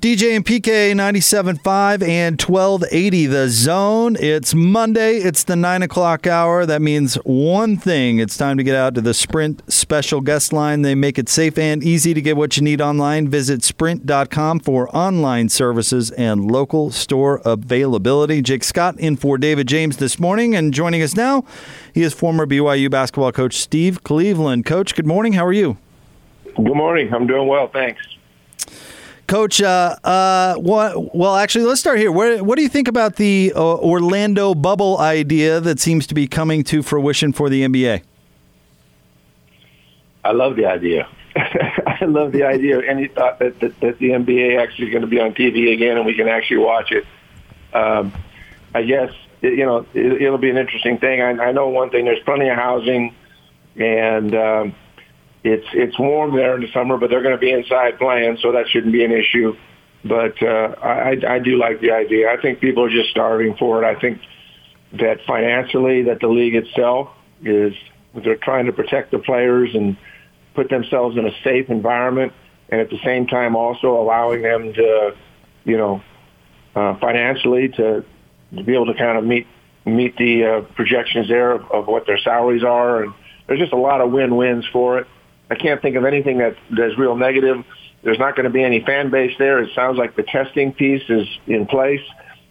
DJ and PK 97.5 and 1280 the zone. It's Monday. It's the 9 o'clock hour. That means one thing. It's time to get out to the Sprint special guest line. They make it safe and easy to get what you need online. Visit sprint.com for online services and local store availability. Jake Scott in for David James this morning. And joining us now, he is former BYU basketball coach Steve Cleveland. Coach, good morning. How are you? Good morning. I'm doing well. Thanks. Coach, uh, uh, what, well, actually, let's start here. What, what do you think about the uh, Orlando bubble idea that seems to be coming to fruition for the NBA? I love the idea. I love the idea. Any thought that, that, that the NBA actually is going to be on TV again and we can actually watch it. Um, I guess, it, you know, it, it'll be an interesting thing. I, I know one thing, there's plenty of housing and, um, it's it's warm there in the summer, but they're going to be inside playing, so that shouldn't be an issue. But uh, I, I do like the idea. I think people are just starving for it. I think that financially, that the league itself is they're trying to protect the players and put themselves in a safe environment, and at the same time also allowing them to, you know, uh, financially to, to be able to kind of meet meet the uh, projections there of, of what their salaries are, and there's just a lot of win-wins for it. I can't think of anything that that's real negative. There's not going to be any fan base there. It sounds like the testing piece is in place.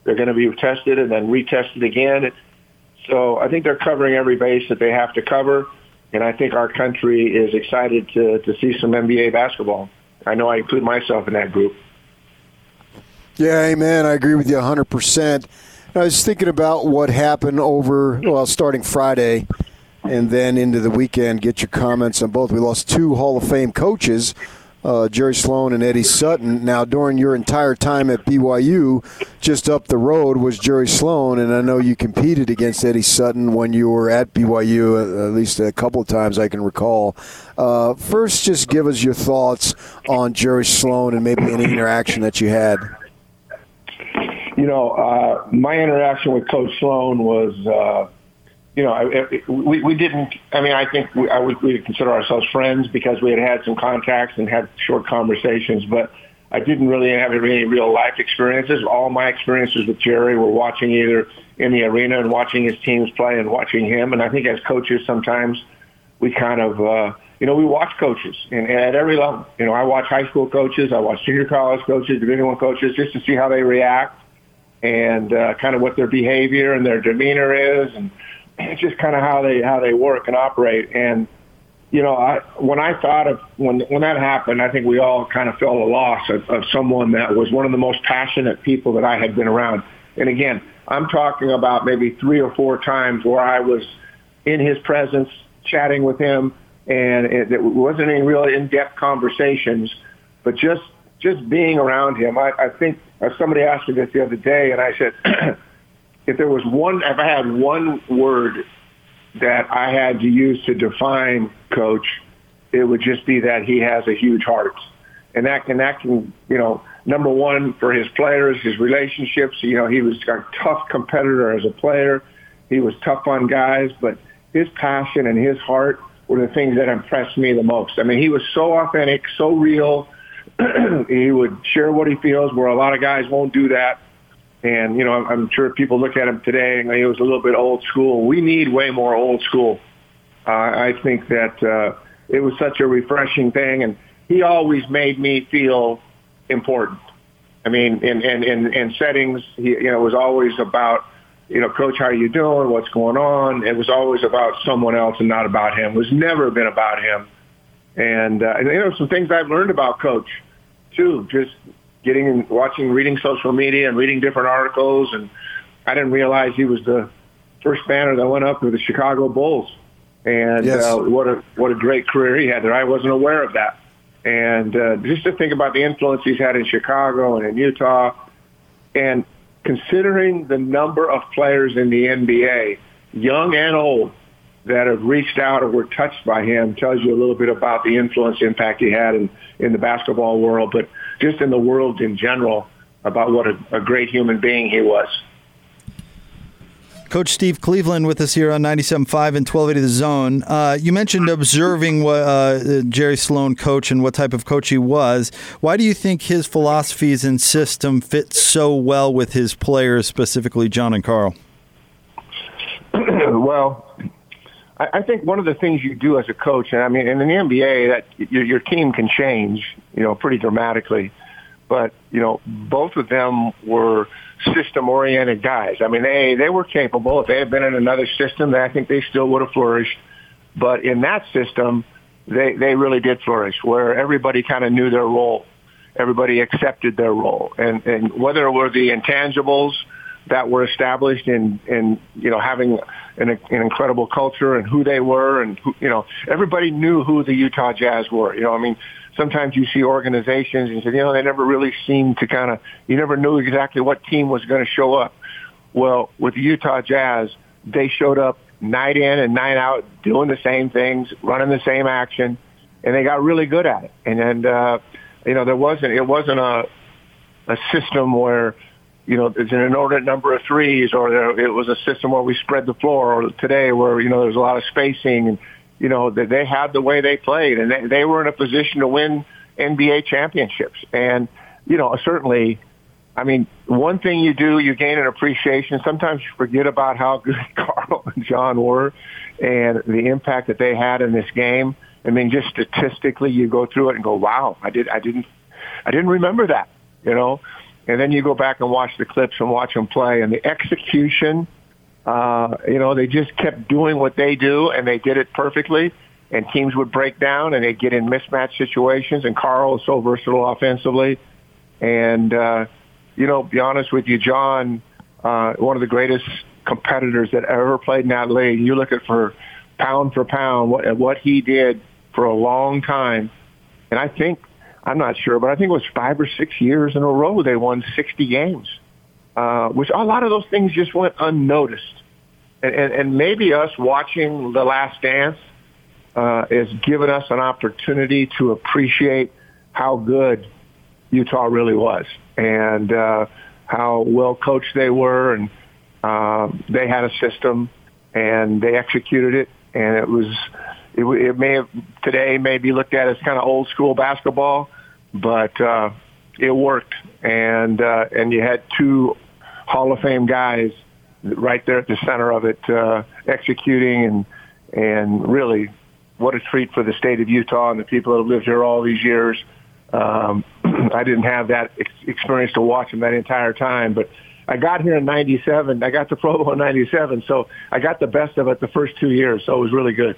They're going to be tested and then retested again. So I think they're covering every base that they have to cover. And I think our country is excited to, to see some NBA basketball. I know I include myself in that group. Yeah, amen. I agree with you 100%. I was thinking about what happened over, well, starting Friday and then into the weekend. Get your comments on both. We lost two Hall of Fame coaches, uh, Jerry Sloan and Eddie Sutton. Now, during your entire time at BYU, just up the road was Jerry Sloan, and I know you competed against Eddie Sutton when you were at BYU, uh, at least a couple of times I can recall. Uh, first, just give us your thoughts on Jerry Sloan and maybe any interaction that you had. You know, uh, my interaction with Coach Sloan was uh, you know, we, we didn't, I mean, I think we, I would, we consider ourselves friends because we had had some contacts and had short conversations, but I didn't really have any real life experiences. All my experiences with Jerry were watching either in the arena and watching his teams play and watching him. And I think as coaches, sometimes we kind of, uh, you know, we watch coaches and, and at every level. You know, I watch high school coaches, I watch junior college coaches, Division One coaches, just to see how they react and uh, kind of what their behavior and their demeanor is, and it's just kind of how they how they work and operate. And you know, I when I thought of when when that happened, I think we all kind of felt a loss of, of someone that was one of the most passionate people that I had been around. And again, I'm talking about maybe three or four times where I was in his presence, chatting with him, and it, it wasn't any real in-depth conversations, but just just being around him. I, I think uh, somebody asked me this the other day, and I said. if there was one, if I had one word that I had to use to define Coach, it would just be that he has a huge heart, and that can that can you know number one for his players, his relationships. You know, he was a tough competitor as a player. He was tough on guys, but his passion and his heart were the things that impressed me the most. I mean, he was so authentic, so real. he would share what he feels, where a lot of guys won't do that. And, you know, I'm, I'm sure people look at him today and he was a little bit old school. We need way more old school. Uh, I think that uh, it was such a refreshing thing. And he always made me feel important. I mean, in, in, in, in settings, he, you know, it was always about, you know, coach, how are you doing? What's going on? It was always about someone else and not about him. It was never been about him. And, uh, and you know, some things I've learned about coach too, just getting and watching, reading social media and reading different articles. And I didn't realize he was the first banner that went up with the Chicago Bulls. And yes. uh, what a what a great career he had there. I wasn't aware of that. And uh, just to think about the influence he's had in Chicago and in Utah, and considering the number of players in the NBA, young and old, that have reached out or were touched by him tells you a little bit about the influence impact he had in, in the basketball world. But just in the world in general about what a, a great human being he was. Coach Steve Cleveland with us here on 97.5 and 1280 The Zone. Uh, you mentioned observing what uh, Jerry Sloan coach and what type of coach he was. Why do you think his philosophies and system fit so well with his players, specifically John and Karl? well, I think one of the things you do as a coach, and I mean, in the NBA, that your, your team can change, you know, pretty dramatically. But you know, both of them were system-oriented guys. I mean, they they were capable. If they had been in another system, I think they still would have flourished. But in that system, they they really did flourish, where everybody kind of knew their role, everybody accepted their role, and and whether it were the intangibles that were established in in you know having an, an incredible culture and who they were and who, you know everybody knew who the Utah Jazz were. You know, I mean, sometimes you see organizations and you say, you know, they never really seemed to kind of you never knew exactly what team was going to show up. Well, with the Utah Jazz, they showed up night in and night out, doing the same things, running the same action, and they got really good at it. And and uh, you know, there wasn't it wasn't a a system where you know, there's an inordinate number of threes, or there, it was a system where we spread the floor, or today where you know there's a lot of spacing, and you know they, they had the way they played, and they, they were in a position to win NBA championships, and you know certainly, I mean, one thing you do, you gain an appreciation. Sometimes you forget about how good Karl and John were, and the impact that they had in this game. I mean, just statistically, you go through it and go, "Wow, I did, I didn't, I didn't remember that," you know and then you go back and watch the clips and watch them play, and the execution, uh, you know, they just kept doing what they do, and they did it perfectly. And teams would break down, and they'd get in mismatch situations. And Karl is so versatile offensively, and uh, you know, be honest with you, John, uh, one of the greatest competitors that ever played in that league. You look at for pound for pound what what he did for a long time, and I think I'm not sure, but I think it was five or six years in a row they won 60 games, uh, which a lot of those things just went unnoticed. And, and, and maybe us watching The Last Dance uh, has given us an opportunity to appreciate how good Utah really was and uh, how well coached they were, and uh, they had a system and they executed it, and it was it, it may have today may be looked at as kind of old school basketball, but uh, it worked, and uh, and you had two Hall of Fame guys right there at the center of it, uh, executing and and really what a treat for the state of Utah and the people that have lived here all these years. Um, I didn't have that ex- experience to watch them that entire time, but I got here in '97. I got the Pro Bowl in '97, so I got the best of it the first two years. So it was really good.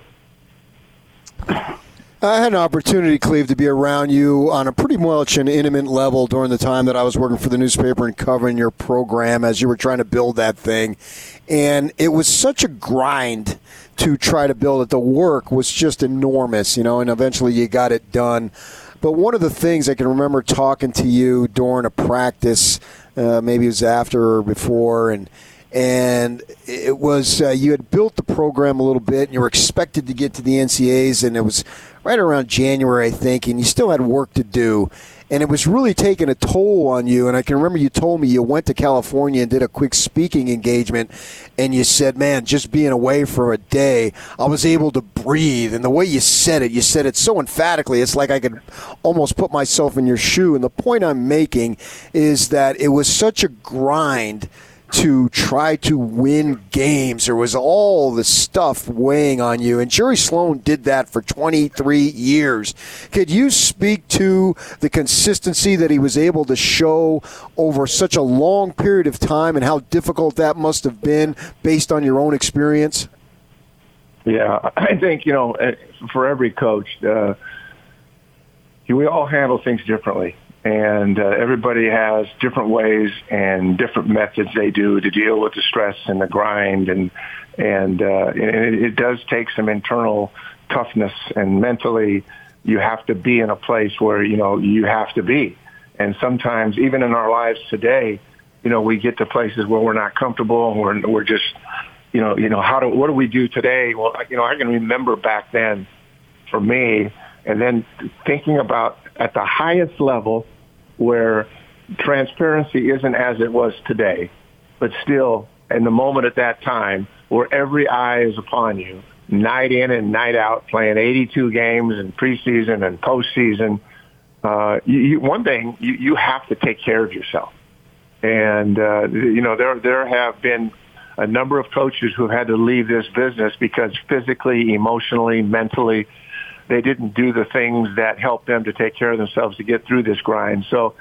I had an opportunity, Cleve, to be around you on a pretty much an intimate level during the time that I was working for the newspaper and covering your program as you were trying to build that thing. And it was such a grind to try to build it. The work was just enormous, you know, and eventually you got it done. But one of the things I can remember talking to you during a practice, uh, maybe it was after or before, and and it was uh, you had built the program a little bit and you were expected to get to the NCAAs and it was right around January I think and you still had work to do. And it was really taking a toll on you. And I can remember you told me you went to California and did a quick speaking engagement and you said man just being away for a day I was able to breathe. And the way you said it you said it so emphatically it's like I could almost put myself in your shoe. And the point I'm making is that it was such a grind to try to win games. There was all the stuff weighing on you, and Jerry Sloan did that for 23 years. Could you speak to the consistency that he was able to show over such a long period of time and how difficult that must have been based on your own experience? Yeah, I think, you know, eh, for every coach, uh, we all handle things differently and uh, everybody has different ways and different methods they do to deal with the stress and the grind and and, uh, it, it does take some internal toughness. And mentally you have to be in a place where you know you have to be. And sometimes even in our lives today you know we get to places where we're not comfortable and we're we're just you know you know how do what do we do today? Well you know I can remember back then for me and then thinking about at the highest level where transparency isn't as it was today, but still in the moment at that time where every eye is upon you, night in and night out, playing 82 games in preseason and postseason, uh, you, you, one thing you, you have to take care of yourself. And uh, you know there there have been a number of coaches who have had to leave this business because physically, emotionally, mentally, they didn't do the things that helped them to take care of themselves to get through this grind. So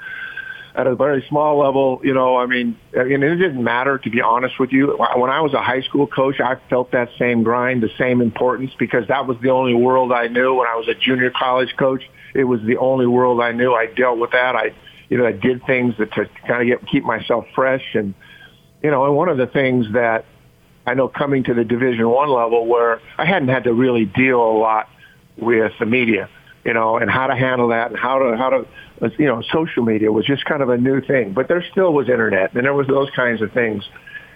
at a very small level, you know, I mean, mean, it didn't matter to be honest with you. When I was a high school coach, I felt that same grind, the same importance because that was the only world I knew. When I was a junior college coach, it was the only world I knew. I dealt with that. I, you know, I did things that to kind of get keep myself fresh and, you know, and one of the things that I know coming to the Division One level where I hadn't had to really deal a lot with the media, you know, and how to handle that and how to how to you know social media was just kind of a new thing. But there still was internet and there was those kinds of things,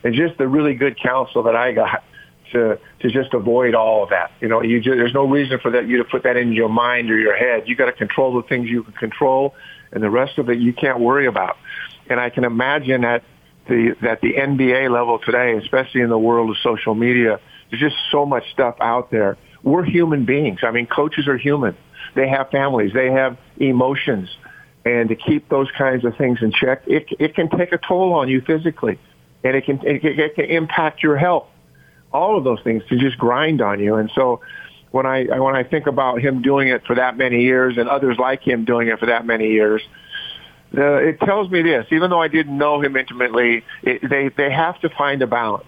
and just the really good counsel that I got to to just avoid all of that. You know, you just, there's no reason for that you to put that in your mind or your head. You got to control the things you can control, and the rest of it you can't worry about. And I can imagine that the that the NBA level today, especially in the world of social media, there's just so much stuff out there we're human beings. I mean, coaches are human. They have families. They have emotions. And to keep those kinds of things in check, it, it can take a toll on you physically. And it can, it can, it can impact your health. All of those things can just grind on you. And so when I, when I think about him doing it for that many years and others like him doing it for that many years, uh, it tells me this, even though I didn't know him intimately, it, they, they have to find a balance.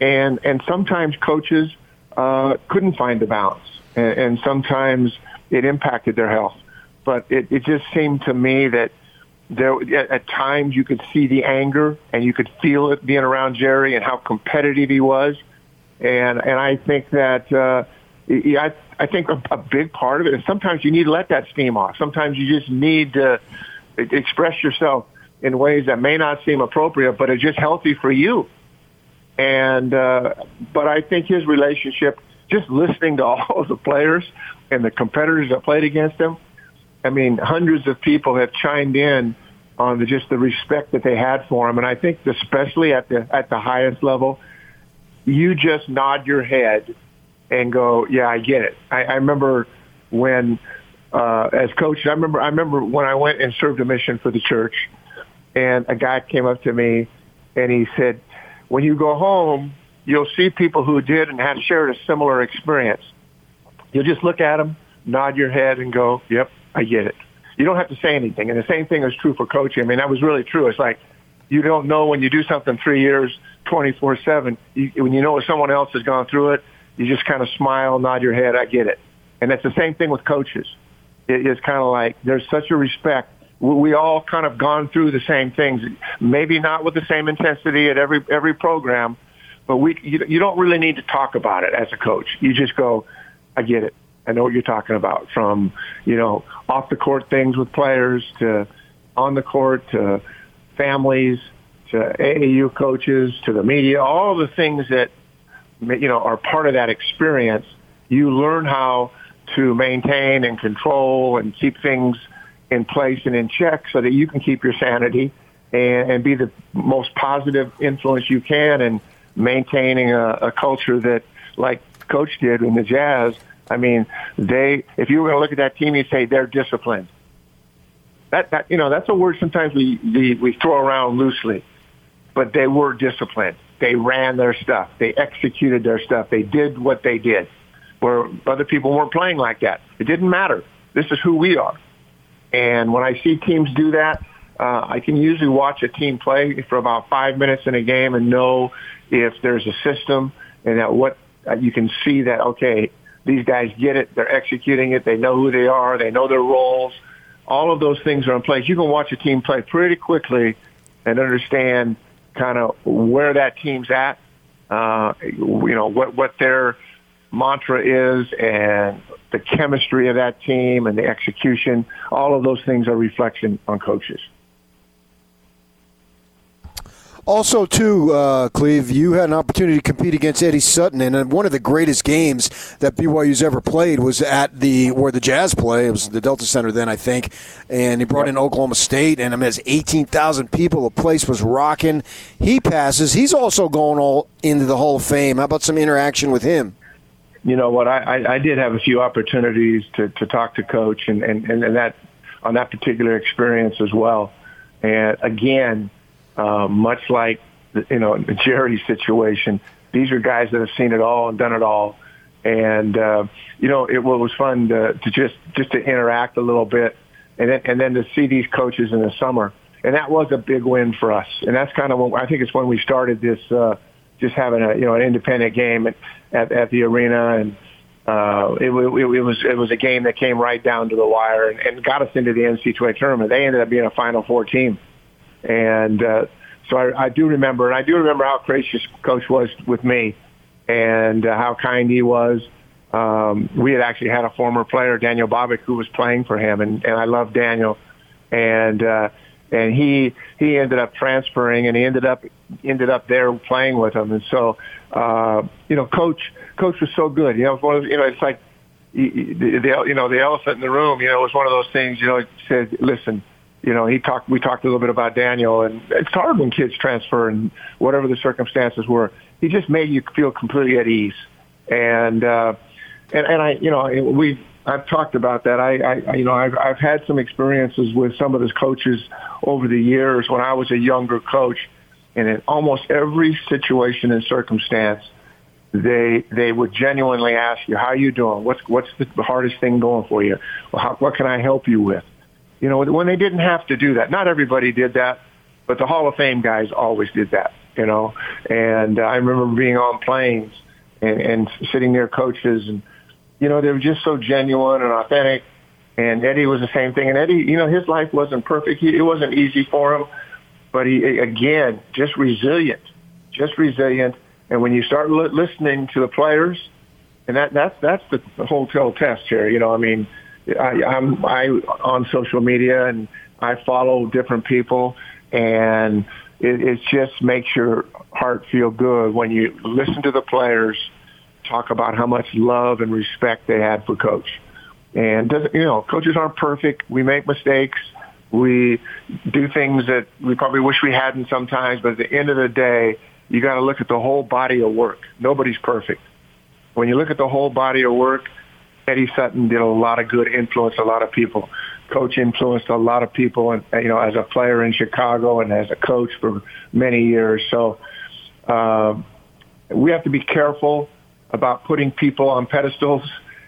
And, and sometimes coaches – uh, couldn't find the balance, and, and sometimes it impacted their health. But it, it just seemed to me that there at, at times you could see the anger and you could feel it being around Jerry and how competitive he was, and and I think that uh, I I think a, a big part of it is sometimes you need to let that steam off. Sometimes you just need to express yourself in ways that may not seem appropriate, but are just healthy for you. And uh, but I think his relationship, just listening to all of the players and the competitors that played against him, I mean, hundreds of people have chimed in on the, just the respect that they had for him, and I think especially at the at the highest level, you just nod your head and go, "Yeah, I get it." I, I remember when, uh, as coach, I remember I remember when I went and served a mission for the church, and a guy came up to me and he said, when you go home, you'll see people who did and had shared a similar experience. You'll just look at them, nod your head, and go, "Yep, I get it." You don't have to say anything, and the same thing is true for coaching. I mean, that was really true. It's like you don't know when you do something three years, twenty four seven. When you know someone else has gone through it, you just kind of smile, nod your head, "I get it." And it's the same thing with coaches. It's kind of like there's such a respect we all kind of gone through the same things, maybe not with the same intensity at every every program, but we you, you don't really need to talk about it as a coach. You just go, I get it. I know what you're talking about. From you know off the court things with players to on the court to families to AAU coaches to the media, all the things that you know are part of that experience. You learn how to maintain and control and keep things in place and in check so that you can keep your sanity and, and be the most positive influence you can and maintaining a, a culture that, like Coach did in the Jazz, I mean, they, if you were going to look at that team, you'd say they're disciplined. That, that, you know, that's a word sometimes we, we, we throw around loosely, but they were disciplined. They ran their stuff. They executed their stuff. They did what they did where other people weren't playing like that. It didn't matter. This is who we are. And when I see teams do that, uh, I can usually watch a team play for about five minutes in a game and know if there's a system and that what uh, you can see that okay, these guys get it, they're executing it, they know who they are, they know their roles. All of those things are in place. You can watch a team play pretty quickly and understand kind of where that team's at. Uh, you know what what their mantra is and the chemistry of that team and the execution, all of those things are reflection on coaches. Also, too, uh, Cleve, you had an opportunity to compete against Eddie Sutton, and one of the greatest games that BYU's ever played was at the where the Jazz play. It was the Delta Center then, I think, and he brought in Oklahoma State, and I mean, it's eighteen thousand people. The place was rocking. He passes. He's also going all into the Hall of Fame. How about some interaction with him? You know what? I, I, I did have a few opportunities to, to talk to Coach, and, and, and that on that particular experience as well. And again uh, much like you know Jerry's situation. These are guys that have seen it all and done it all, and uh, you know it was fun to, to just just to interact a little bit, and then and then to see these coaches in the summer, and that was a big win for us. And that's kind of when I think it's when we started this, uh, just having a you know an independent game at at, at the arena and. Uh, it, it, it was it was a game that came right down to the wire and, and got us into the NC2A tournament. They ended up being a Final Four team, and uh, so I, I do remember, and I do remember how gracious Coach was with me, and uh, how kind he was. Um, we had actually had a former player, Daniel Bobik, who was playing for him, and, and I love Daniel, and uh, and he he ended up transferring, and he ended up ended up there playing with him, and so uh, you know, Coach Coach was so good. You know, one of, you know, it's like the, you know the elephant in the room. You know, it was one of those things. You know, it said, listen you know, he talked. We talked a little bit about Daniel, and it's hard when kids transfer and whatever the circumstances were. He just made you feel completely at ease, and uh, and and I, you know, we I've talked about that. I, I you know, I've I've had some experiences with some of his coaches over the years when I was a younger coach, and in almost every situation and circumstance, they they would genuinely ask you, "How are you doing? What's what's the hardest thing going for you? How, what can I help you with?" You know, when they didn't have to do that. Not everybody did that, but the Hall of Fame guys always did that, you know. And uh, I remember being on planes and, and sitting near coaches and, you know, they were just so genuine and authentic. And Eddie was the same thing. And Eddie, you know, his life wasn't perfect. He, it wasn't easy for him, but he, again, just resilient, just resilient. And when you start li- listening to the players, and that, that's, that's the hotel test here, you know, I mean, I, I'm I on social media and I follow different people, and it, it just makes your heart feel good when you listen to the players talk about how much love and respect they had for coach. And doesn't you know, coaches aren't perfect. We make mistakes. We do things that we probably wish we hadn't sometimes, but at the end of the day, you got to look at the whole body of work. Nobody's perfect. When you look at the whole body of work, Eddie Sutton did a lot of good, influenced a lot of people. Coach influenced a lot of people, and you know, as a player in Chicago and as a coach for many years. So uh, we have to be careful about putting people on pedestals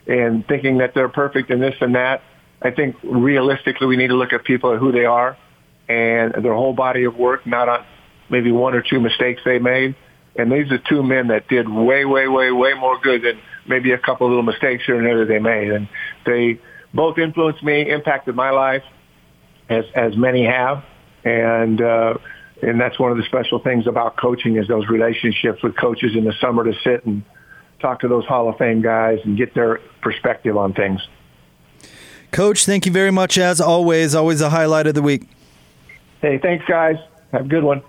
and thinking that they're perfect and this and that. I think realistically, we need to look at people at who they are and their whole body of work, not on maybe one or two mistakes they made. And these are two men that did way, way, way, way more good than maybe a couple of little mistakes here and there they made. And they both influenced me, impacted my life, as as many have. And uh, and that's one of the special things about coaching is those relationships with coaches in the summer to sit and talk to those Hall of Fame guys and get their perspective on things. Coach, thank you very much as always. Always a highlight of the week. Hey, thanks, guys. Have a good one.